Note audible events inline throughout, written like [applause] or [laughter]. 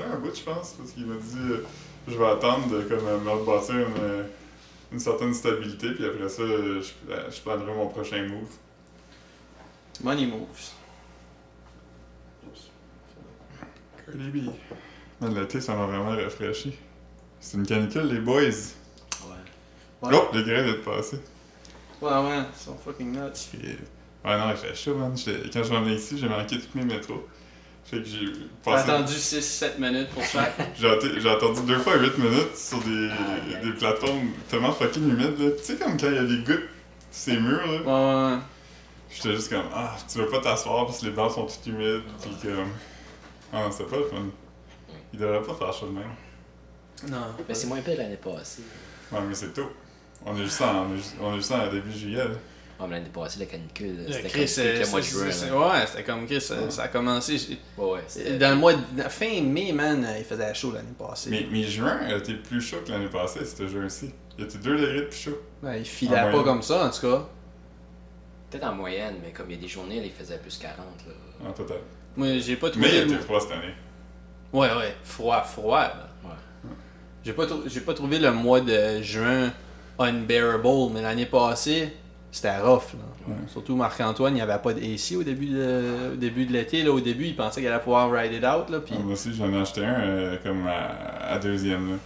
resté un bout, je pense, parce qu'il m'a dit euh, je vais attendre de comme, me rebâtir une, une certaine stabilité, puis après ça, je, je prendrai mon prochain move. Money moves. Cardi B. Man, L'été, ça m'a vraiment rafraîchi. C'est une canicule, les boys. Ouais. Ouais. Oh, le grain vient de passer. Ouais, ouais, ils sont fucking nuts. Ouais, non, il fait chaud, man. Quand je revenais ici, j'ai manqué tous mes métros. Fait que j'ai T'as passé. attendu 6-7 minutes pour chaque. [laughs] J'ai atte- j'ai attendu deux fois 8 minutes sur des, aïe. des plateformes tellement fucking humides, là. Tu sais, comme quand il y a des gouttes sur ces murs, là. Ouais, ouais, J'étais juste comme, ah, tu veux pas t'asseoir parce que les bancs sont tout humides, pis comme. Ah non, c'était pas le fun. Il devrait pas faire chaud de même. Non. Mais c'est moins pire l'année passée. Ouais, mais c'est tôt. On est juste en, on est juste- on est juste en début juillet, là. Ah, mais l'année passée, la canicule, Le c'était Chris, comme c'était euh, le mois de juin. Ouais, c'était comme Chris, ça, ça a commencé. Ouais, ouais, Dans le mois de fin mai, man, il faisait chaud l'année passée. Mais, mais juin a été plus chaud que l'année passée, c'était juin-ci. Il était 2 degrés de plus chaud? Ouais, il filait En pas moyenne. comme ça, en tout cas. Peut-être en moyenne, mais comme il y a des journées, là, il faisait plus 40. Là. Ah, peut-être. Moi, j'ai pas trouvé. Mais il a le- été froid cette année. Ouais, ouais, froid, froid. là. Ouais. J'ai pas, j'ai pas trouvé le mois de juin unbearable, mais l'année passée, c'était rough. Là. Ouais. Surtout Marc-Antoine, il n'y avait pas d'AC au début de, au début de l'été. Là. Au début, il pensait qu'il allait pouvoir ride it out. Là, puis... Ah, Moi aussi, j'en ai acheté un euh, comme à, à deuxième. Là.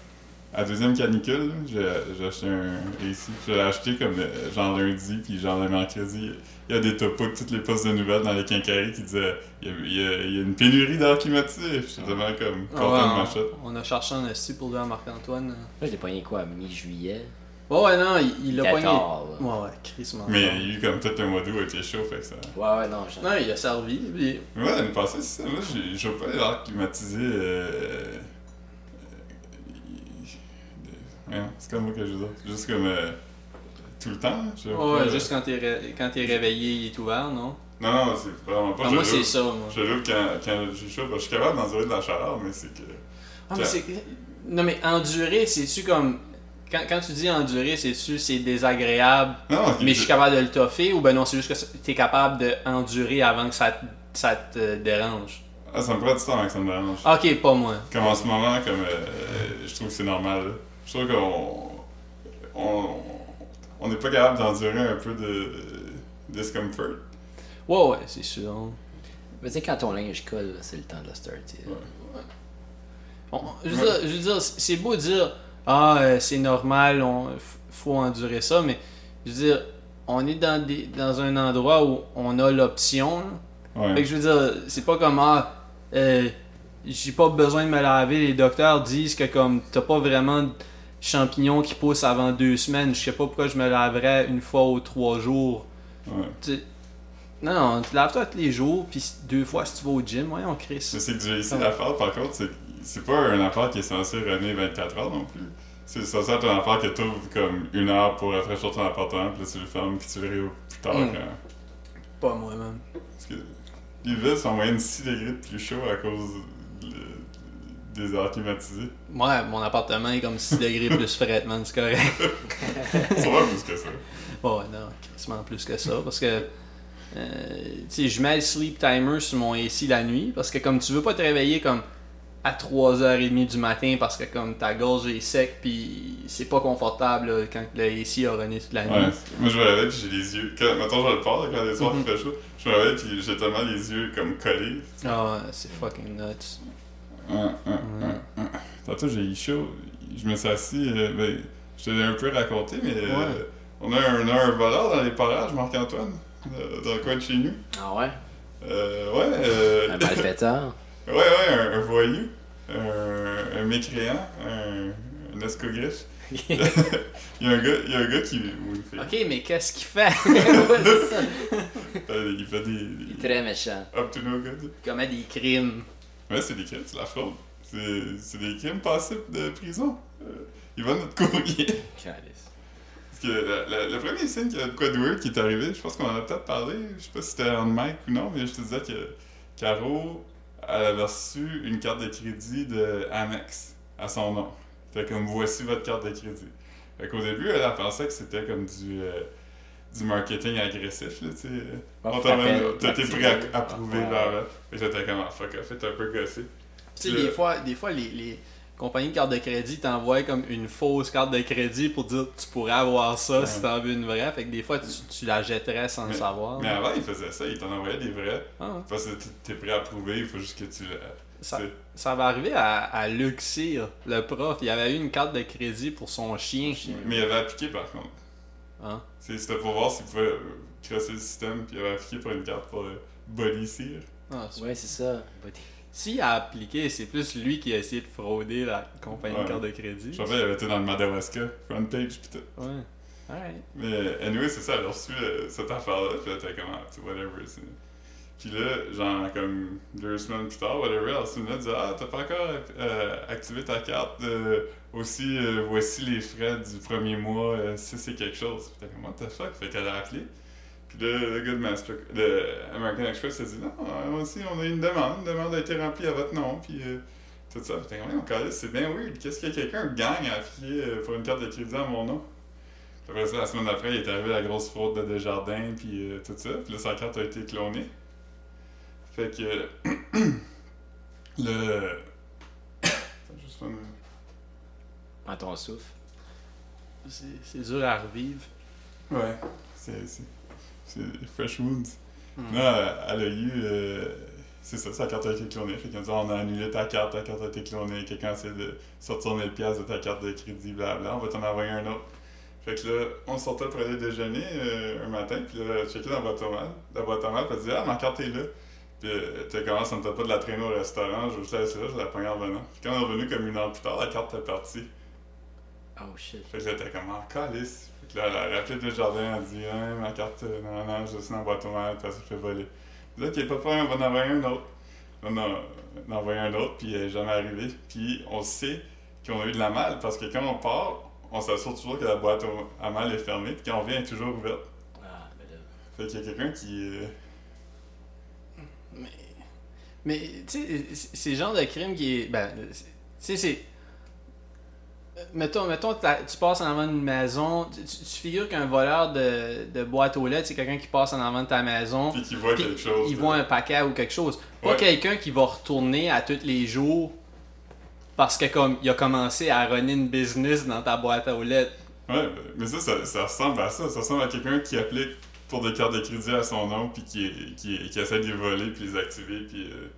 À deuxième canicule, j'ai acheté un ici. Je l'ai acheté comme euh, genre lundi, puis genre le mercredi. Il y a des topos de toutes les postes de nouvelles dans les quincailleries qui disaient il y a, il y a- il y a une pénurie d'air climatisé. J'étais vraiment comme Ah content ouais, de ma shot. on, a cherché en esti pour dire à Marc-Antoine. Là, je l'ai pogné quoi, mi-juillet? Ouais, ouais, non, il, l'a pogné. Ouais, ouais, Chris Mais il y a eu comme tout un mois d'août, il était chaud, fait que ça. Ouais, ouais, non. Non, il a servi. puis- Mais ouais, l'année passée, c'est ça. Moi, j'ai- je veux pas l'air climatisé. Euh, euh, ouais, c'est comme moi que je veux dire. Juste comme euh, tout le temps. Je veux Ouais, pas- juste quand t'es, ré- quand t'es réveillé, il est ouvert, non? Non, non, c'est vraiment pas. Ah, je moi, c'est ça, moi. Je l'ouvre quand, quand j'ai chaud. Je suis capable d'endurer de la chaleur, mais c'est que. Ah, mais c'est... Non, mais endurer, c'est-tu comme... Quand, quand tu dis endurer, c'est-tu c'est désagréable, Non, mais je suis capable de le toffer, ou ben non, c'est juste que t'es capable d'endurer avant que ça, te- ça te dérange? Ah, ça me prend du temps avant que ça me dérange. Ok, pas moi. Comme en ce moment, comme euh, je trouve que c'est normal. Je trouve qu'on. On on n'est pas capable d'endurer un peu de discomfort. Ouais, ouais, c'est sûr. Mais tu sais, quand ton linge colle, là, c'est le temps de le starter. là. Ouais. On- je, veux dire, je veux dire, c'est beau de dire ah euh, c'est normal, on faut endurer ça, mais je veux dire on est dans des dans un endroit où on a l'option. Ouais. Fait que je veux dire c'est pas comme ah euh, j'ai pas besoin de me laver. Les docteurs disent que comme t'as pas vraiment de champignons qui poussent avant deux semaines. Je sais pas pourquoi je me laverais une fois ou trois jours. Ouais. Tu- non, non, tu te laves toi tous les jours, puis deux fois si tu vas au gym, voyons Chris. C'est l'affaire, par contre, c'est c'est pas un affaire qui est censé runner 24 heures non plus. C'est censé être une affaire que tu comme une heure pour rafraîchir ton appartement, puis là tu le fermes, puis tu le réouvres plus tard. Mm. quand- Pas moi, même. Parce que les villes sont en moyenne 6 degrés de plus chaud à cause de- des heures climatisées. Ouais, mon appartement est comme 6 degrés plus fret, man, c'est correct. [laughs] C'est vrai plus que ça. Ouais, non, quasiment plus que ça. Parce que, euh, tu sais, je mets le sleep timer sur mon AC la nuit. Parce que, comme tu veux pas te réveiller comme à 3h30 du matin parce que, comme ta gorge est sec, puis c'est pas confortable là, quand le AC a runné toute la nuit. Ouais. Moi je me réveille puis j'ai les yeux. Quand, mettons je le pars, quand les soirs il fait chaud, je me réveille puis j'ai tellement les yeux comme collés. Ah, ouais, c'est fucking nuts. Hum, hum, hum. Tantôt j'ai eu chaud, je me suis assis, euh, ben, je te l'ai un peu raconté, mais euh, Ouais. on, a un, on a un voleur dans les parages, Marc-Antoine, euh, dans le coin de chez nous. Ah ouais? Euh, ouais, euh, Un malfaiteur? [laughs] ouais, ouais, un, un voyou, un, un mécréant, un, un escogriffe. [laughs] il, y a un gars, il y a un gars qui. fille. Ok, mais qu'est-ce qu'il fait? [laughs] [laughs] Euh, Il fait des. Il est très méchant. up to no good. Il commet des crimes. Ouais, c'est des crimes, c'est la fraude. C'est c'est des crimes passibles de prison. Euh, il va notre courrier. Calice. Parce que le, le- le premier signe qu'il y a de quoi de weird qui est arrivé, je pense qu'on en a peut-être parlé, je sais pas si c'était en mic ou non, mais je te disais que Caro, elle avait reçu une carte de crédit de Amex à son nom. Fait comme voici votre carte de crédit. Fait qu'au début, elle, elle pensait que c'était comme du, euh, du marketing agressif, là, tu sais. On T'as été t'activer. prêt à approuver Ouais. vers là. Fait que j'étais comme, ah, fuck, fait, un peu gossé. Tu sais, des fois, des fois les, les compagnies de carte de crédit t'envoient comme une fausse carte de crédit pour dire tu pourrais avoir ça si t'en veux une vraie. Fait que des fois, tu, tu la jetterais sans le savoir. Mais avant, ils faisaient ça, ils t'en envoyaient des vrais. Ah, Parce que t'es- prêt à prouver, il faut juste que tu la. ça, ça va arriver à, à Luc Cyr, le prof. Il avait eu une carte de crédit pour son chien. Mais il avait appliqué par contre. Hein? C'était pour voir s'il pouvait euh, crosser le système, puis il avait appliqué pour une carte pour le body sear. Ah, c'est- Ouais, c'est ça. S'il a appliqué, c'est plus lui qui a essayé de frauder la compagnie Ouais. de carte de crédit. Je rappelle, il avait été dans le Madawaska, front page, pis tout. Ouais. Alright. Mais anyway, c'est ça, elle a reçu euh, cette affaire-là, puis là, t'es comme, ah, whatever. Puis là, genre, comme deux semaines plus tard, whatever, elle dire, ah, t'as pas encore euh, activé ta carte, euh, aussi, euh, voici les frais du premier mois, si c'est quelque chose. Puis t'es comme, what the fuck? Fait qu'elle a appelé. Puis le gars de Master, le American Express a dit, non, euh, aussi, on a une demande, une demande a été remplie à votre nom, puis euh, tout ça. Que, ouais, on c'est bien weird. Qu'est-ce que quelqu'un gagne à appliquer euh, pour une carte de crédit à mon nom? Puis Après ça, la semaine d'après, il est arrivé la grosse fraude de Desjardins, puis euh, tout ça. Puis là, sa carte a été clonée. Fait que. [coughs] le. [coughs] Attends, juste une- ton souffle. C'est c'est dur à revivre. Ouais. C'est. Fresh Wounds. Hmm. Là, elle a eu. euh, c'est ça, sa carte a été clonée. Fait qu'ils ont dit on a annulé ta carte, ta carte a été clonée. Quelqu'un essaie de sortir 1000$ piastres de ta carte de crédit, blabla. On va t'en envoyer un autre. Fait que là, on sortait pour aller déjeuner euh, un matin, puis là, elle checké dans la boîte à mal. La boîte à mal, puis elle dit Ah, ma carte est là. Puis euh, t'as commencé, ça me tente pas de la traîner au restaurant, je vais juste la laisser là, je la pogne en venant. Puis quand on est revenu comme une heure plus tard, la carte était partie. Oh shit. Fait que là, t'es comme en calice. Fait que là, elle a rappelé Desjardins, elle a dit Ah, ma carte, euh, non, non, je suis dans la boîte aux mal, puis elle s'est fait voler. Puis là, ok, pas de problème, on va en envoyer un autre. On a a envoyé un autre, puis elle est jamais arrivé. Puis on sait qu'on a eu de la malle, parce que quand on part, on s'assure toujours que la boîte au- à mal est fermée, puis quand on vient, elle est toujours ouverte. Ah, là. Fait qu'il y a quelqu'un qui. euh, Mais, mais tu sais, c'est- le genre de crime qui est. Ben, c'est- tu sais, c'est. Euh, Mettons, mettons tu passes en avant d'une maison, tu, tu- tu figures qu'un voleur de, de boîte aux lettres, c'est quelqu'un qui passe en avant de ta maison, Puis qui voit quelque chose. il voit un paquet ou quelque chose. Pas Ouais. quelqu'un qui va retourner à tous les jours parce que comme il a commencé à runner une business dans ta boîte aux lettres. Ouais, mais ça, ça, ça ressemble à ça. Ça ressemble à quelqu'un qui applique pour des cartes de crédit à son nom, puis qui, qui, qui essaie de les voler, puis les activer, puis euh,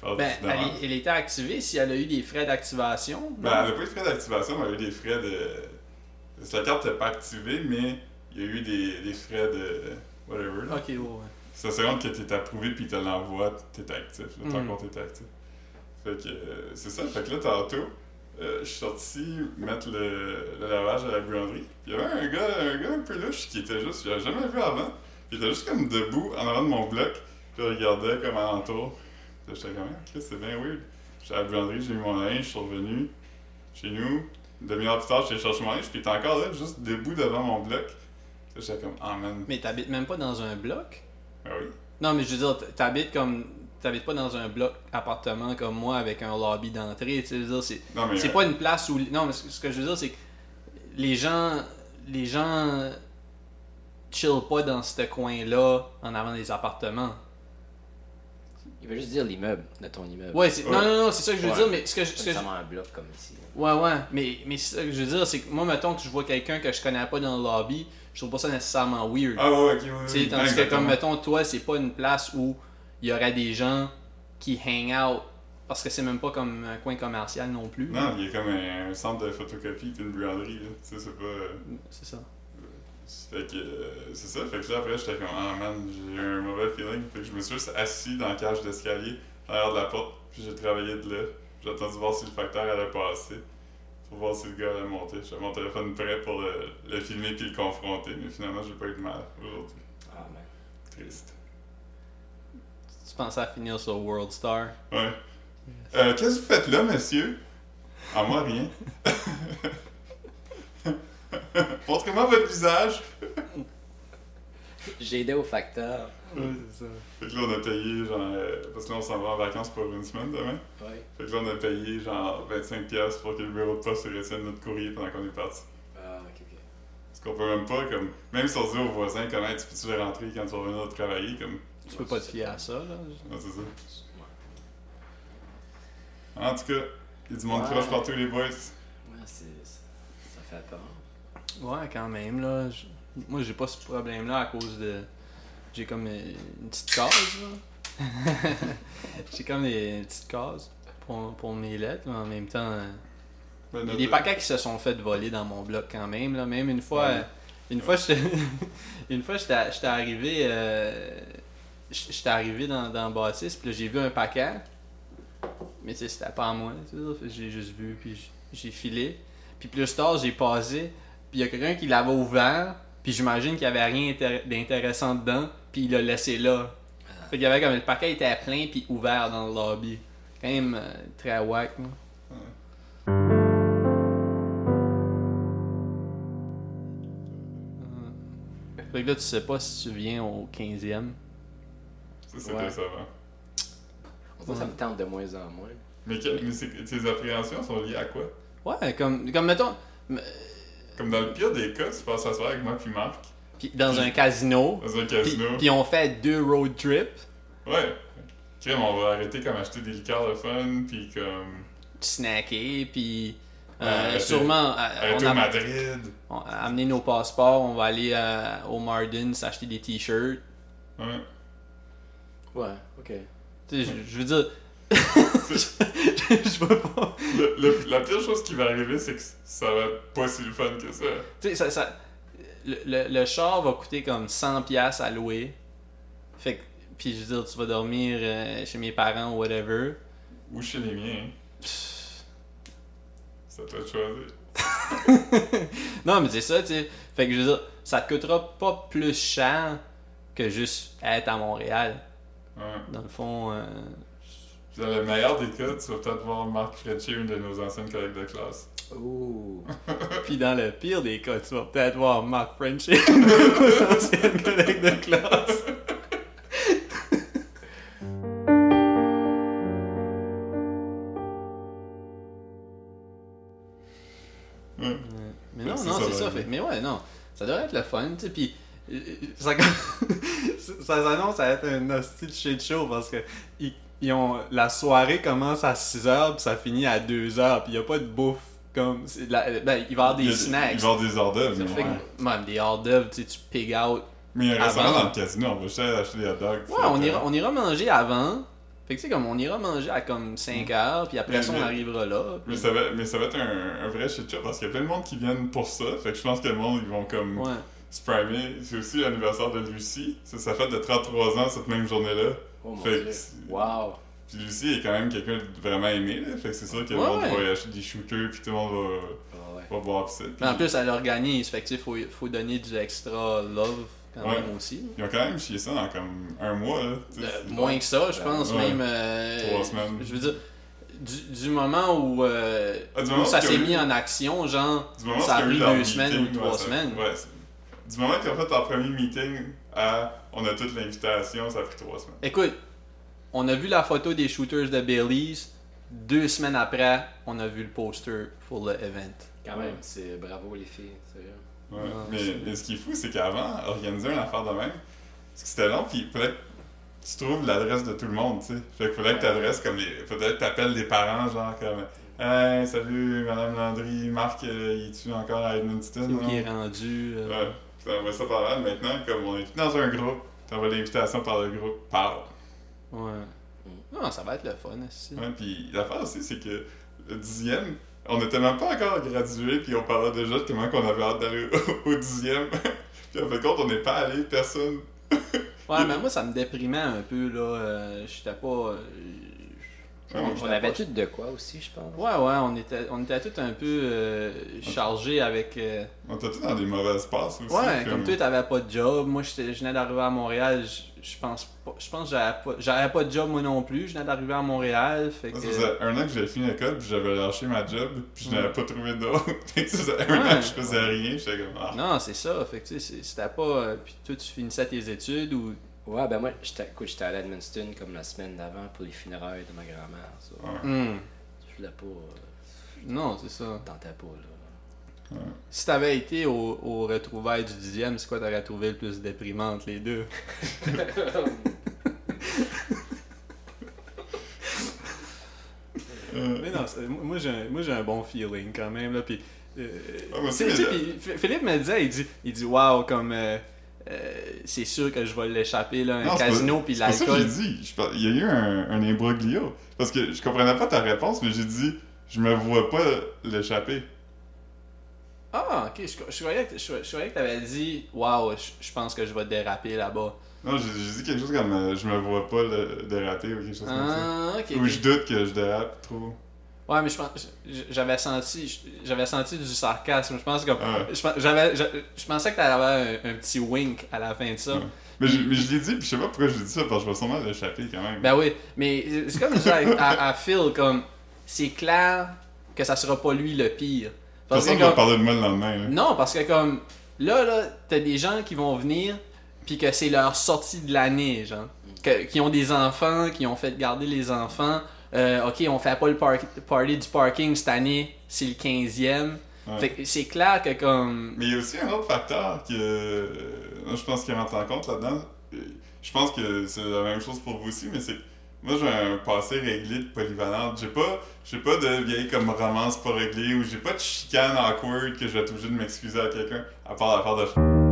faire Ben, elle, était activée si elle a eu des frais d'activation. Ben, elle n'a pas eu de frais d'activation, mais elle a eu des frais de. La carte n'était pas activée, mais il y a eu des, des frais de. Whatever. là. Ok, ouais. Ça seconde que tu es approuvé, puis tu l'envoies, tu es actif. Là, ton Mhm. compte est actif. Fait que euh, c'est ça. Fait que là, tantôt, euh, je suis sorti mettre le, le lavage à la buanderie. Puis il y avait un gars, un gars un peu louche qui était juste, je l'avais jamais vu avant. Il était juste comme debout en avant de mon bloc. Puis il regardait comme alentour. J'étais comme, ah, Chris, c'est bien weird. J'étais à la buanderie, j'ai mis mon linge, je suis revenu chez nous. Une demi-heure plus tard, j'étais chercher mon linge, puis était encore là, juste debout devant mon bloc. J'étais comme, ah man, Mais t'habites même pas dans un bloc? ah oui. Non, mais je veux dire, t'habites comme. T'habites pas dans un bloc appartement comme moi avec un lobby d'entrée. Tu sais, c'est. C'est euh, pas une place où. Non, mais ce que je veux dire, c'est que les gens. Les gens. chill pas dans ce coin-là en avant des appartements. Il veut juste dire l'immeuble de ton immeuble. Ouais, c'est- Ouais. non, non, non, c'est ça que je veux Ouais. dire, mais ce que je. Pas ce que je- nécessairement un bloc comme ici. Ouais, ouais, mais, mais c'est ça que je veux dire, c'est que moi, mettons que je vois quelqu'un que je connais pas dans le lobby, je trouve pas ça nécessairement weird. Ah ouais, ok, sais, oui. tandis que exactement. comme mettons toi, c'est pas une place où il y aurait des gens qui hang out parce que c'est même pas comme un coin commercial non plus. Non, il y a comme un, un centre de photocopie puis une buanderie, là. Tu sais, c'est pas. euh, C'est ça. Fait que. euh, c'est ça, fait que là, après, j'étais comme, ah man, j'ai eu un mauvais feeling. Fait que je me suis juste assis dans la cage d'escalier, derrière de la porte, puis j'ai travaillé de là. J'ai attendu voir si le facteur allait passer. Pour voir si le gars allait monter. J'avais mon téléphone prêt pour le, le filmer puis le confronter, mais finalement, j'ai pas eu de mal aujourd'hui. Ah, man. Triste. Tu pensais à finir sur World Star? Ouais. Euh, Qu'est-ce que vous faites là, monsieur? À moi, rien. [laughs] [laughs] Montrez-moi votre visage. J'ai aidé au facteur. Ouais, c'est ça. Fait que là, on a payé, genre, euh, parce que là, on s'en va en vacances pour une semaine demain. Ouais. Fait que là, on a payé, genre, 25$ piastres pour que le bureau de poste retienne notre courrier pendant qu'on est parti. Ah, ok, ok. Parce qu'on peut même pas, comme, même si on dit aux voisins, comment tu peux-tu rentrer quand tu vas revenir de travailler, comme, Tu peux pas te fier à ça, là. non, c'est ça. En tout cas, il y a du monde Ouais. partout, les boys. Ouais, c'est, ça, ça fait peur. Ouais, quand même, là. Moi, j'ai pas ce problème-là à cause de. J'ai comme une petite case, là. [laughs] j'ai comme des petites cases pour, pour mes lettres, mais en même temps. Ben, Il y a des paquets qui se sont fait voler dans mon bloc quand même, là. Même une fois. Ouais. Une fois, [laughs] une fois, j'étais arrivé. euh, J'étais arrivé dans, dans la bâtisse, puis j'ai vu un paquet. Mais tu sais, c'était pas à moi, J'ai juste vu, puis j'ai filé. Puis plus tard, j'ai passé, puis il y a quelqu'un qui l'avait ouvert, puis j'imagine qu'il y avait rien intér- d'intéressant dedans, puis il l'a laissé là. Fait qu'il y avait comme le paquet était plein, puis ouvert dans le lobby. Quand même euh, très whack, là. Fait que là, tu sais pas si tu viens au 15e. Ça, c'est Ouais. décevant. Dirait que ça me tente de moins en moins. Mais, que- mais c'est- tes appréhensions sont liées à quoi? Ouais, comme, comme mettons, Comme dans le pire des cas, tu passes s'asseoir avec moi puis Marc pis dans un casino, dans un puis casino. puis on fait deux road trips, Ouais. Crème, on va arrêter comme acheter des liqueurs de fun, puis comme snacker, puis euh, sûrement euh, on a, Madrid. on a amené nos passeports, on va aller euh, au Marden s'acheter des t-shirts. Ouais. Ouais, ok. Tu sais, je, je veux dire, [laughs] je, je veux pas. Le- le- la pire chose qui va arriver, c'est que ça va être pas si le fun que ça. Tu sais, ça, ça- le, le, char va coûter comme 100$ piastres à louer. Fait que, puis je veux dire, tu vas dormir euh, chez mes parents ou whatever. Ou chez les miens. Ça doit être choisir. [laughs] Non, mais c'est ça, tu sais. Fait que je veux dire, ça te coûtera pas plus cher que juste être à Montréal. Ouais. Dans le fond, euh, dans le meilleur des cas, tu vas peut-être voir Marc Frenchier, une de nos anciennes collègues de classe. Ouh. puis dans le pire des cas, tu vas peut-être voir Mark Frenchy, nos anciennes collègues de classe. Ouais. Mais non, non, c'est ça. Fait, mais ouais, non. Ça devrait être le fun, tu sais. Puis euh, ça, [laughs] ça s'annonce à être un hostile shit show parce que ils, ils ont, la soirée commence à 6h puis ça finit à 2h puis il n'y a pas de bouffe. Comme, la- ben, il va y avoir Il des a- snacks. Il va y avoir des hors d'œuvre, Ça mais fait ouais. même des hors d'œuvre, tu sais, tu pig out. Mais il y a un restaurant Avant. dans le casino, on va juste acheter des hot dogs. Ouais, on ira, on ira manger avant. Fait que tu sais, comme on ira manger à comme 5 heures, puis après Mais- ça, on mais- arrivera là. Mais ça, va, mais ça va être un, un vrai shit show parce qu'il y a plein de monde qui viennent pour ça. Fait que je pense que le monde, ils vont comme Ouais. se primer. C'est aussi l'anniversaire de Lucie. C'est sa fête de 33 ans cette même journée-là. Oh mon Fait dieu. que c'est- Wow. Puis Lucie est quand même quelqu'un de vraiment aimé. Là. Fait que c'est sûr que le Ouais, monde ouais. va acheter des shooters puis tout le monde va, ouais. va boire pis ça. Puis Mais en plus, elle organise. Fait que tu sais, faut, faut donner du extra love quand même aussi. Ils ont quand même chié ça dans comme un mois. Là. Euh, moins que ça, je pense, même. euh, Trois semaines. Je veux dire, du, du moment où, euh, Ah, du où ça s'est eu- mis en action, genre, ça a pris deux semaines ou trois semaines. ouais, du moment qu'ils ont fait leur premier meeting à on a toute l'invitation, ça a pris trois semaines. Écoute, on a vu la photo des shooters de Bailey's. Deux semaines après, on a vu le poster pour le event. Quand même, c'est bravo les filles, sérieux. Ouais. Mais, ce qui est fou, c'est qu'avant, organiser une affaire de même, c'était long, puis il fallait que tu trouves l'adresse de tout le monde, tu sais. Fait qu'il fallait que tu adresses comme les. Fallait que tu appelles des parents, genre comme. Hey, salut, Madame Landry, Marc, euh, il est-tu encore à Edmundston? C'est qui est rendu. euh, Ouais, ça envoie ça par là. Maintenant, comme on est tous dans un groupe, t'envoies l'invitation par le groupe, parle. ouais. Non, ça va être le fun, aussi. Ouais, puis l'affaire aussi, c'est que le dixième, on n'était même pas encore gradué, puis on parlait déjà de comment qu'on avait hâte d'aller [laughs] au, au dixième. [laughs] puis en fait, compte, on n'est pas allé, personne. Ouais, mais moi, ça me déprimait un peu, là. euh, J'étais pas. Ouais, On avait tout de quoi aussi, je pense. Ouais, ouais, on était, on était tous un peu euh, chargés avec. euh, On était tous dans des mauvaises passes aussi. Ouais, comme toi, t'avais pas de job. Moi, j'étais- je venais d'arriver à Montréal. Je pense pas. Je pense que j'avais pas, j'avais pas de job, moi non plus. Je venais d'arriver à Montréal. Fait que. Moi, ça faisait un an que j'avais fini l'école, puis j'avais lâché ma job, puis je n'avais Ouais. pas trouvé d'autre. [laughs] Ça faisait un Ouais. an que je faisais rien, j'étais comme. Ah. Non, c'est ça. Fait que tu sais, c'était pas. euh, Puis toi, tu finissais tes études ou. Ouais, ben moi, j'étais écoute, j'étais allé à Edmundston comme la semaine d'avant pour les funérailles de ma grand-mère. Ça. Ouais. Hmm. Je voulais pas. euh, Non, c'est ça. je tentais pas, là. Si t'avais été au, au retrouvailles du dixième, c'est quoi t'aurais trouvé le plus déprimant entre les deux? Euh, c'est- moi, j'ai un, moi, j'ai un bon feeling quand même. Là, puis, euh, mais- Philippe me disait, il dit, il dit Waouh, comme. euh, euh, c'est sûr que je vais l'échapper, là, un Non, c'est casino, puis C'est pour ça que l'alcool. j'ai dit. Il y a eu un, un imbroglio. Parce que je comprenais pas ta réponse, mais j'ai dit, je me vois pas l'échapper. Ah, ok, je, je croyais que, je, je croyais que t'avais dit Waouh, je, je pense que je vais déraper là-bas. Non, j'ai dit quelque chose comme euh, je me vois pas le déraper ou quelque chose comme ça. Ah. Ou je doute que je dérape trop. Ouais, mais je pense, j'avais senti, j'avais senti du sarcasme. Je pense que, Ah. je, j'avais, je, je pensais que t'allais avoir un, un petit wink à la fin de ça. Ouais. Mais, je, mais je l'ai dit, puis je sais pas pourquoi je l'ai dit ça, parce que je vais sûrement l'échapper quand même. Ben oui, mais c'est comme ça à, à Phil, comme, c'est clair que ça sera pas lui le pire. Parce que Personne va comme- parler de moi le lendemain. Là. non, parce que comme, là, là, t'as des gens qui vont venir, puis que c'est leur sortie de l'année, genre. Que- qui ont des enfants, qui ont fait garder les enfants. Euh, ok, on fait pas le par- party du parking cette année, c'est le 15e. Ouais. Fait que c'est clair que comme. Mais il y a aussi un autre facteur que euh, je pense qu'il rentre en compte là-dedans. Euh, Je pense que c'est la même chose pour vous aussi, mais c'est que moi j'ai un passé réglé de polyvalente. J'ai pas j'ai pas de vieille comme romance pas réglée ou j'ai pas de chicane awkward que je vais être obligé de m'excuser à quelqu'un à part l'affaire de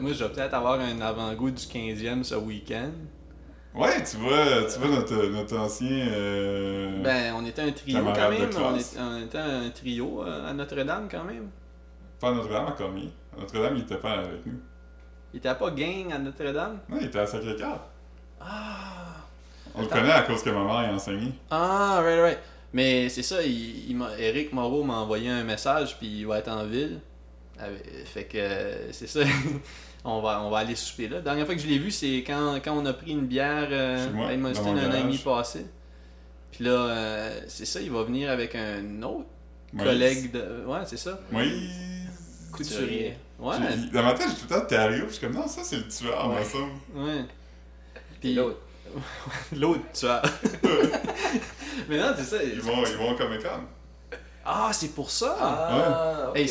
Moi, je vais peut-être avoir un avant-goût du 15e ce week-end. Ouais, tu vois, tu vois notre, notre ancien euh, Ben, on était un trio quand même. On, classe. est- on était un trio euh, à Notre-Dame quand même. pas à Notre-Dame à Cormier. À Notre-Dame, il était pas avec nous. Il était pas gang à Notre-Dame? Non, il était à Sacré-Cœur. Ah! On le connaît à cause que ma mère a enseigné. Ah, right, right. Mais c'est ça, il, il m'a- Eric Moreau m'a envoyé un message, puis il va être en ville. Avec- Fait que euh, c'est ça. [laughs] on, va, on va aller souper là. La dernière fois que je l'ai vu, c'est quand, quand on a pris une bière euh, à Edmundston un an et demi garage. passé. Puis là, euh, c'est ça, il va venir avec un autre Moïse. collègue de. Ouais, c'est ça. Moïse. Couturier. Ouais. J'ai- Dans ma tête, j'ai tout le temps puis je suis comme non, ça c'est le tueur, Ouais. semble. Ouais. Puis l'autre. [laughs] L'autre, tu vois. [laughs] Mais non, c'est ça. Ils vont, ils vont Comic Con. Ah, c'est pour ça? Ah, Hey,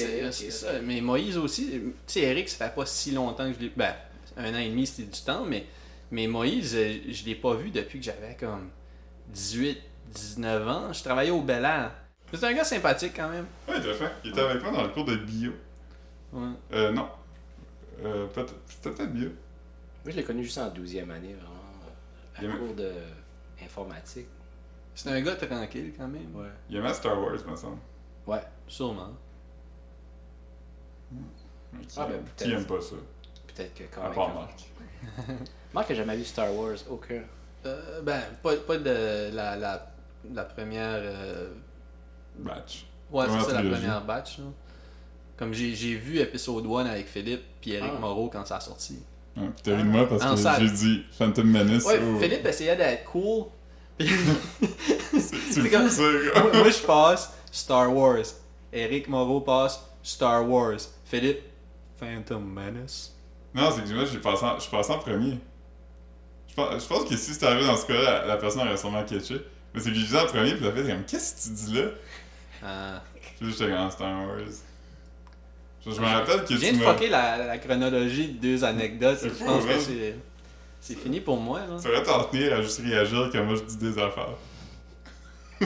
ça. Mais Moïse aussi, tu sais, Eric, ça fait pas si longtemps que je l'ai. Ben, un an et demi, c'était du temps, mais, mais Moïse, euh, je l'ai pas vu depuis que j'avais comme 18, 19 ans. Je travaillais au Bel Air. C'est un gars sympathique quand même. Ouais, tout à fait. Il était avec moi dans le cours de bio. Ouais. Euh, non. Euh, peut-être, c'était peut-être bio. Moi, je l'ai connu juste en 12e année, vraiment. À a- cours de informatique. C'est un gars tranquille quand même. Ouais. Il aimait Star Wars, me semble. Ouais. Sûrement. Qui, Ah, ben, qui aime pas ça? Peut-être que quand À même. part Marc. Marc [laughs] a jamais vu Star Wars, aucun. Euh, ben, pas, pas de la, la, la première. euh, Batch. Ouais, c'est ça, la première batch. là. Comme j'ai j'ai vu épisode 1 avec Philippe puis Eric Ah. Moreau quand ça a sorti. Puis t'as de moi parce que j'ai dit Phantom Menace. Ouais, oh, Philippe essayait d'être cool. C'est comme- ça, moi, moi, je passe Star Wars. Eric Moreau passe Star Wars. Philippe, Phantom Menace. Non, c'est que moi, j'ai passé en- je suis passé en premier. Je pense, je pense que si c'était arrivé dans ce cas-là, la, la personne aurait sûrement catché. Mais c'est que j'ai dit en premier, puis la fait comme Qu'est-ce que tu dis là? Ah. Puis j'étais comme Star Wars. Je, je me rappelle que Je viens tu de m'as. fucker la, la chronologie de deux anecdotes. Je pense hein? que c'est. C'est fini pour moi. Là. Ça aurait t'en tenir à juste réagir quand moi je dis des affaires.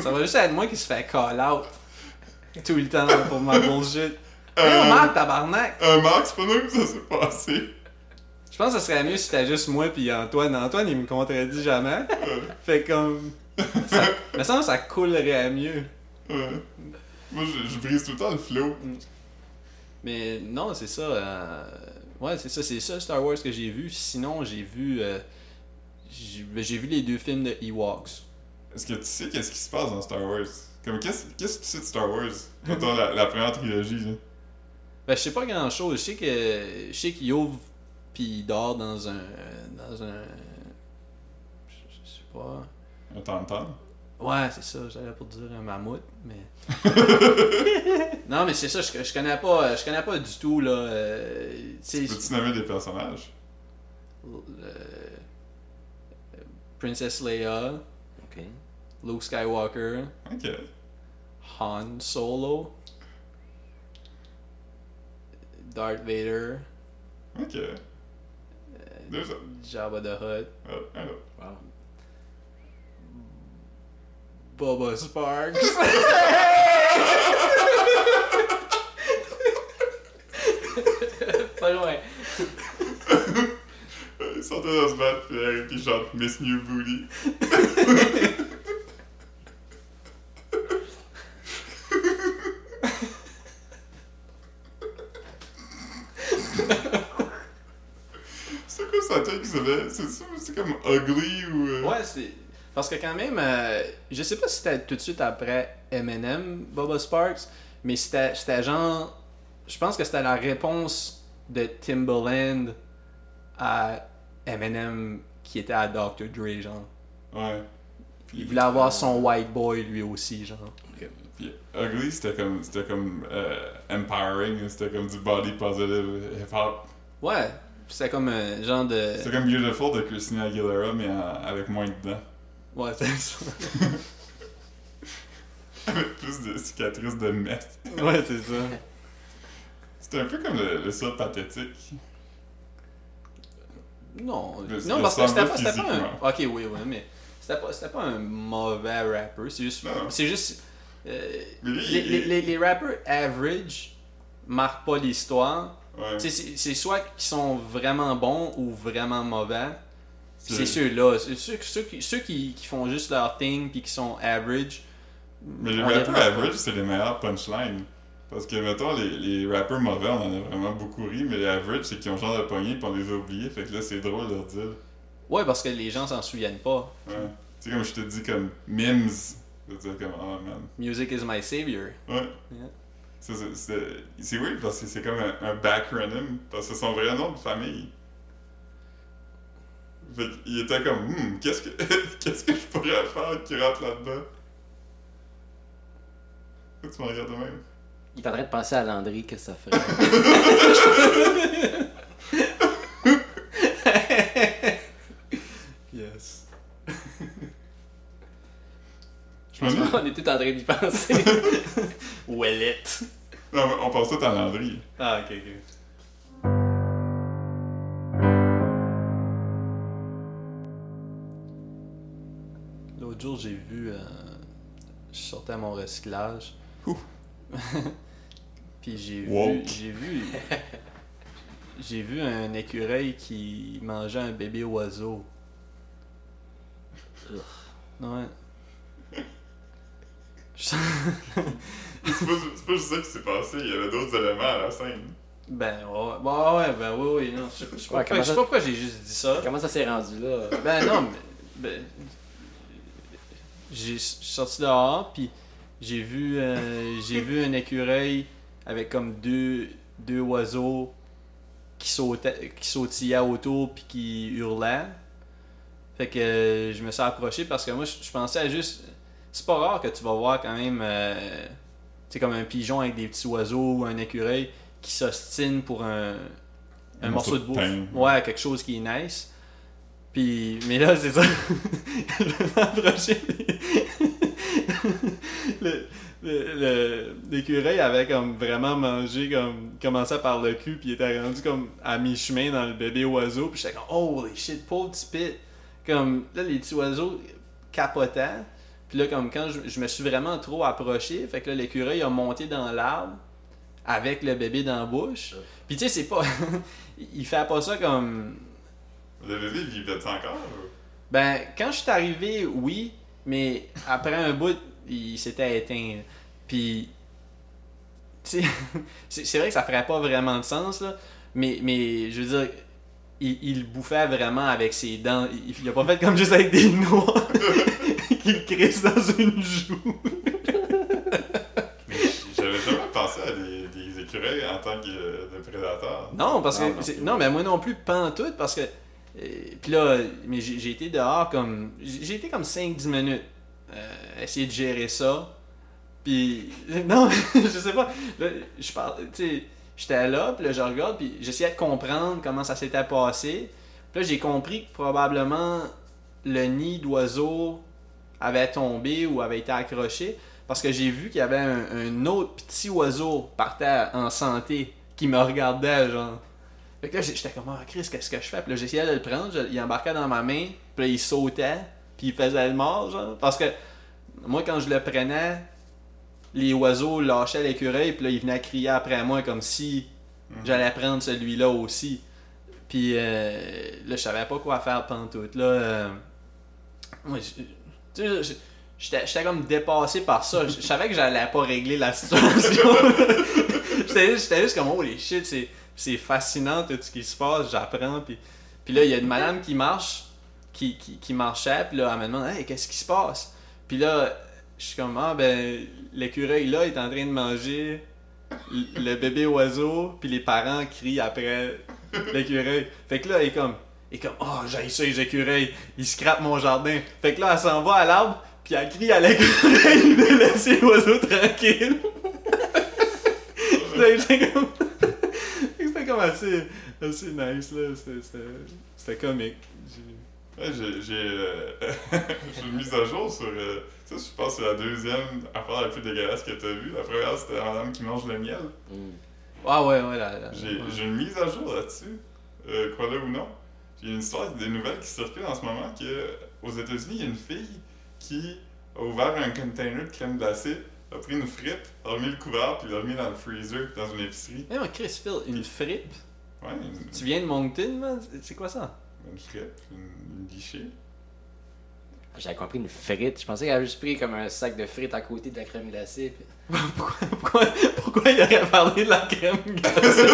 Ça va juste être moi qui se fait call out tout le temps pour ma bullshit. Euh, Hey, mal, tabarnak! Euh, Marc, c'est pas là que ça s'est passé. Je pense que ce serait mieux si c'était juste moi puis Antoine. Antoine, il me contredit jamais. fait comme. Ça, me semble que ça coulerait mieux. Ouais. Moi, je, je brise tout le temps le flow. Mais non, c'est ça. Euh, Ouais, c'est ça, c'est ça Star Wars que j'ai vu. Sinon, j'ai vu. euh, J'ai ben, j'ai vu les deux films de Ewoks. Est-ce que tu sais qu'est-ce qui se passe dans Star Wars? Comme, qu'est-ce qu'est-ce que tu sais de Star Wars? Mettons la, la première trilogie, là. Ben, je sais pas grand chose. Je sais que. Je sais qu'il ouvre puis il dort dans un. Dans un. Je je sais pas. Un temps Ouais, c'est ça, j'allais pour dire un mammouth, mais. [laughs] non, mais c'est ça, je, je connais pas. Je connais pas du tout, là. euh, tu Peux-tu nommer des personnages? le- Princess Leia, Ok. Luke Skywalker, Ok. Han Solo, Darth Vader, Ok. euh. Jabba the Hutt. Un autre. Wow. Bubba Sparks. Pas loin. Ils sont tous dans se battre, puis Eric, il chante Miss New Booty. C'est quoi ça truc qui s'appelle? C'est ça? C'est comme Ugly ou. euh, Ouais, c'est. Parce que quand même, euh, je sais pas si c'était tout de suite après Eminem, Bubba Sparks, mais c'était c'était genre. Je pense que c'était la réponse de Timbaland à Eminem qui était à Dr. Dre, genre. Ouais. Il voulait avoir son white boy lui aussi, genre. Puis Ugly, c'était comme, c'était comme euh, empowering, c'était comme du body positive hip-hop. Ouais, c'était comme un genre de. C'était comme Beautiful de Christina Aguilera, mais en- avec moins de dents. Ouais, c'est ça. [laughs] Avec plus de cicatrices de meth. ouais, c'est ça. C'était un peu comme le, le ça pathétique. Non, Le- non le parce que c'était pas, c'était pas un. Ok, oui, oui, mais c'était pas, c'était pas un mauvais rapper. C'est juste. Non. C'est juste. euh, lui, les, il- les, les, les rappers average marquent pas l'histoire. Ouais. C'est c'est soit qu'ils sont vraiment bons ou vraiment mauvais. C'est- ceux-là. Ceux, ceux, qui, ceux qui, qui font juste leur thing puis qui sont average. Mais les pas. average, c'est les meilleurs punchlines. Parce que, mettons, les, les rappers mauvais, on en a vraiment beaucoup ri, mais les average, c'est qu'ils ont genre de poignée puis on les a oubliés, fait que là, c'est drôle de leur dire. Ouais, parce que les gens s'en souviennent pas. Ouais. Tu sais, comme je te dis, comme Mims, je veux dire, comme, oh man. Music is my savior. Ouais. Yeah. C'est weird parce que c'est comme un, un backronym, parce que c'est son vrai nom de famille. Fait qu'il était comme, hmm, qu'est-ce que [laughs] qu'est-ce que je pourrais faire qui rentre là-dedans? Pourquoi tu me regardes de même? Il est en train de penser à Landry, que ça ferait. [laughs] Yes. [laughs] Je me On est tous en train d'y penser. Wallet. non, mais on pense tout à Landry. Ah, ok, ok. L'autre jour, j'ai vu. euh, je sortais à mon recyclage. Ouh. [laughs] Puis j'ai vu. J'ai vu. J'ai vu un écureuil qui mangeait un bébé oiseau. Ouais. [laughs] Je- C'est pas, juste ça qui s'est passé, il y avait d'autres éléments à la scène. Ben ouais, ouais, ouais, ben oui, oui, non. Je sais pas- ça- pas pourquoi j'ai juste dit ça. Comment ça s'est rendu là? Ben non, mais. Ben, j'ai sorti dehors, puis j'ai vu, euh, [laughs] j'ai vu un écureuil avec comme deux, deux oiseaux qui, sautaient, qui sautillaient autour puis qui hurlaient. Fait que euh, je me suis approché parce que moi, je, je pensais à juste. C'est pas rare que tu vas voir quand même. euh, tu comme un pigeon avec des petits oiseaux ou un écureuil qui s'ostine pour un, un, Un morceau morceau de de bouffe. pain. Ouais, quelque chose qui est nice. Puis, mais là, c'est ça. je approché. puis le, l'écureuil avait comme vraiment mangé, comme, commençait par le cul, puis il était rendu comme à mi-chemin dans le bébé oiseau. Puis j'étais comme, holy shit, pauvre petit pit. Comme, là, les petits oiseaux capotaient. Puis là, comme quand je, je me suis vraiment trop approché, fait que là, l'écureuil a monté dans l'arbre avec le bébé dans la bouche. Puis tu sais, c'est pas. [laughs] il fait pas ça comme. Le bébé vivait encore? ou? Ben, quand je suis arrivé, oui, mais après un bout, il s'était éteint. Puis, tu sais, [laughs] c'est vrai que ça ferait pas vraiment de sens, là, mais, mais je veux dire, il, il bouffait vraiment avec ses dents. Il, il a pas fait comme juste avec des noix [laughs] qu'il crisse dans une joue. Mais j'avais jamais pensé à des, des écureuils en tant que euh, de prédateur. Non, parce que. non. Non, mais moi non plus, pas en tout, parce que. Euh, Puis là, mais j'ai été dehors comme. J'ai été comme 5-10 minutes. euh, essayer de gérer ça. Puis. [laughs] Non, [laughs] je sais pas. Là, je parle. J'étais là, puis là, je regarde, puis j'essayais de comprendre comment ça s'était passé. Puis là, j'ai compris que probablement le nid d'oiseau avait tombé ou avait été accroché. Parce que j'ai vu qu'il y avait un, un autre petit oiseau par terre en santé qui me regardait, genre. Fait que là, j'étais comme, ah, Chris, qu'est-ce que je fais? Puis là, j'essayais de le prendre, je- il embarquait dans ma main, puis là, il sautait, puis il faisait le mort, genre. Parce que moi, quand je le prenais, les oiseaux lâchaient l'écureuil, puis là, ils venaient crier après moi comme si Mhm. j'allais prendre celui-là aussi. Puis euh, là, je savais pas quoi faire pantoute. Là, euh, moi, tu sais, j'étais j'étais comme dépassé par ça. Je savais que j'allais pas régler la situation. [laughs] J'étais juste, j'étais juste comme, oh les shit, c'est, c'est fascinant tout ce qui se passe, j'apprends. Puis, puis là, il y a une madame qui marche, qui, qui, marchait, puis là, elle me demande, hey, qu'est-ce qui se passe? Puis là, je suis comme, ah ben, l'écureuil là est en train de manger le bébé oiseau, puis les parents crient après l'écureuil. Fait que là, il est comme, est comme, oh, j'ai ça, les écureuils, ils scrapent mon jardin. Fait que là, elle s'en va à l'arbre, puis elle crie à l'écureuil de laisser l'oiseau tranquille. [laughs] Comme, comme assez, assez nice, là. C'était- comique. J'ai- Ouais, euh, une mise à jour sur. euh, ça, je pense que c'est la deuxième affaire la plus dégueulasse que t'as vue. La première, c'était la madame qui mange le miel. Mm. Ah ouais, ouais, là. là. J'ai ouais. une mise à jour là-dessus, euh, crois-le ou non. J'ai une histoire, des nouvelles qui circulent en ce moment que aux États-Unis, il y a une fille qui a ouvert un container de crème glacée, a pris une frite, a remis le couvert, puis l'a remis dans le freezer dans une épicerie. Mais moi, Chris Phil, une fripe. Ouais, une, Tu viens de Moncton, man? C'est quoi ça? une frite, une, une guichet. J'avais compris une frite. Je pensais qu'elle avait juste pris comme un sac de frites à côté de la crème glacée. puis- [laughs] Pourquoi, pourquoi il aurait parlé de la crème glacée?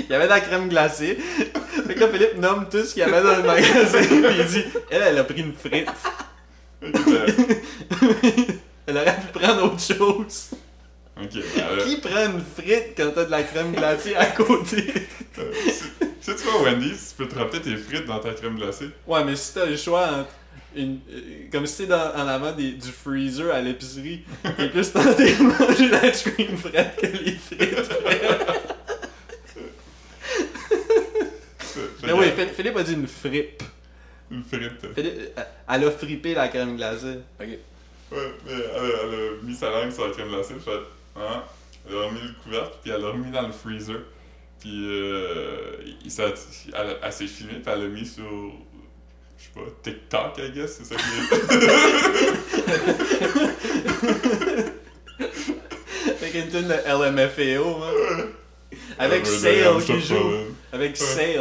il y avait de la crème glacée. Fait que là, Philippe nomme tout ce qu'il y avait dans le magasin, puis il dit Elle, elle a pris une frite. [laughs] Elle aurait pu prendre autre chose. ok, ben, euh, Qui prend une frite quand t'as de la crème glacée à côté? euh, si, si tu vas au Wendy's, tu peux te remplir tes frites dans ta crème glacée? Ouais, mais si t'as le choix entre une, euh, comme si t'es dans- en avant des- du freezer à l'épicerie, t'es plus tenté de manger la cream frette que les frites. Fait mais oui, Phil- Philippe a dit une fripe. Une frite. Philippe, euh, elle a frippé la crème glacée. Ok. Ouais, mais elle, a- elle a mis sa langue sur la crème glacée, elle, hein, elle a remis le couvercle, puis elle l'a remis dans le freezer. Puis euh, il s'est- elle, elle s'est filmée, puis elle l'a mis sur, je sais pas, TikTok, I guess, c'est ça [laughs] Fait une tune de LMFAO, man. Avec Ouais, Sale ouais, qui joue. Avec Sale.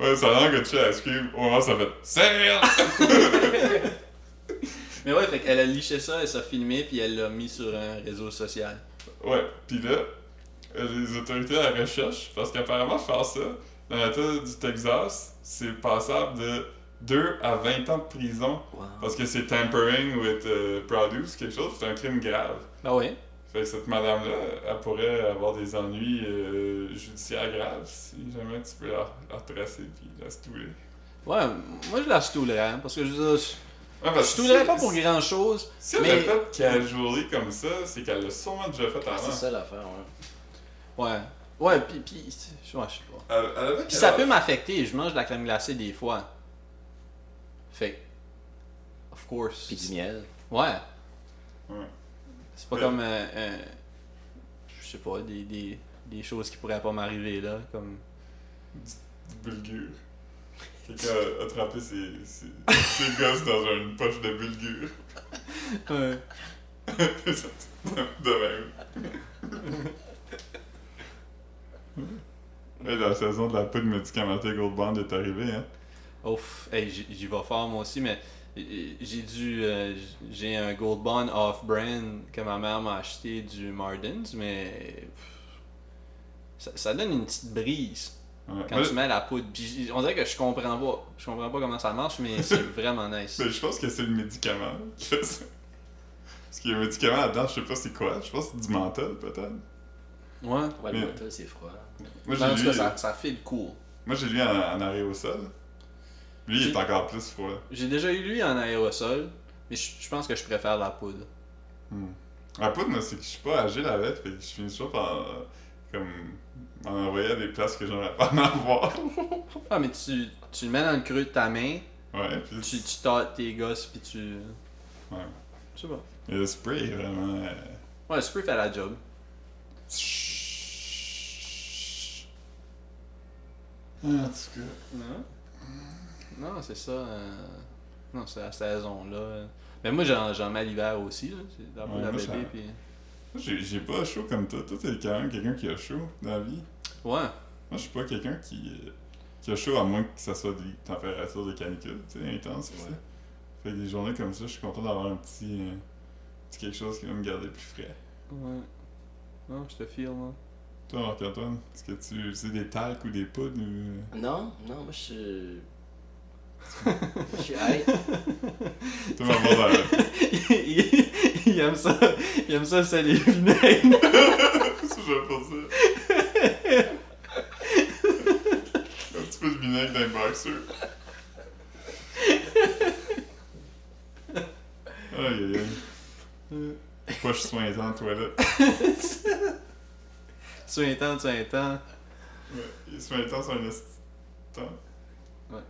Ouais, sa langue a touché à la scream, au moment ça fait Sale! [laughs] Mais ouais, fait qu'elle a liché ça, elle s'est filmé, puis elle l'a mis sur un réseau social. Ouais, puis là, les autorités la recherche, parce qu'apparemment faire ça, dans l'État du Texas, c'est passable de 2 à 20 ans de prison, Wow. parce que c'est tampering with euh, produce, quelque chose, c'est un crime grave. Ah ouais? Fait que cette madame-là, elle pourrait avoir des ennuis euh, judiciaires graves si jamais tu peux la, la retracer puis la stouler. Ouais, moi je la stoulerais, parce que je veux dire, Ouais, je parce stoulerais si- pas pour grand chose. Si elle mais- l'a fait casually comme ça, c'est qu'elle l'a sûrement déjà fait Ah, avant. c'est ça l'affaire, ouais. Ouais. Ouais, pis, pis, je sais pas. Elle, elle quel ça peut m'affecter, je mange de la crème glacée des fois. Fait que, of course. Puis du miel. Ouais. Ouais. C'est pas Ouais. comme, euh, euh, je sais pas, des, des, des choses qui pourraient pas m'arriver là, comme... Du bulgure. Quelqu'un a attrapé ses, ses, ses gosses dans une poche de bulgure. Ouais. [laughs] de même. [laughs] Ouais, la saison de la poudre médicamentée Gold Bond est arrivée, hein. Ouf, hey, j'y vais fort moi aussi, mais euh, j'ai dû. euh, j'ai un Gold Bond off-brand que ma mère m'a acheté du Mardens, mais. ça donne une petite brise Ouais. quand Moi, tu mets la poudre. On dirait que je comprends pas. Je comprends pas comment ça marche, mais c'est [laughs] vraiment nice. ben, je pense que c'est le médicament qui fait ça. Parce qu'il y a un médicament là-dedans, je sais pas c'est quoi. Je pense que c'est du menthol, peut-être. Ouais. Ouais, Mais- le menthol, c'est froid. Moi, Ben, en j'ai tout cas, ça, ça file cool. moi, j'ai lu en, en aérosol. Lui, il est encore plus froid. J'ai déjà eu lui en aérosol, mais je, je pense que je préfère la poudre. Hmm. La poudre, moi, c'est que je suis pas agile avec, fait que je finis toujours par euh, comme m'en envoyer à des places que j'aimerais pas en avoir. [laughs] Ah, mais tu, tu le mets dans le creux de ta main, ouais, puis tu, tu tâtes tes gosses, puis tu. Ouais. Je sais pas. Et le spray est vraiment. euh, Ouais, le spray fait la job. En tout cas. Non? Non, c'est ça. euh, Non, c'est la saison-là. Mais moi, j'en, j'en mets l'hiver aussi. Là. C'est Ouais, la bébé. Puis... J'ai j'ai pas chaud comme toi. Toi, t'es quand même quelqu'un qui a chaud dans la vie. Ouais. Moi, je suis pas quelqu'un qui, qui a chaud à moins que ça soit des températures de canicule, tu sais, intenses, pis Ouais. ça. Fait que des journées comme ça, je suis content d'avoir un petit, euh, petit quelque chose qui va me garder plus frais. Ouais. Non, je te file, moi. Toi, Marc-Antoine, est-ce que tu utilises des talcs ou des poudres ou... Non, non, moi je [laughs] suis. Je suis high. Toi, ma [laughs] il, aime ça. Il aime ça, c'est les vinaigres. Ça, j'avais pas ça? un petit peu de vinaigre dans les boxers. Aïe aïe aïe. Pas je suis soin en toilette. Es temps. Ouais, il soin temps sur un temps. Ouais.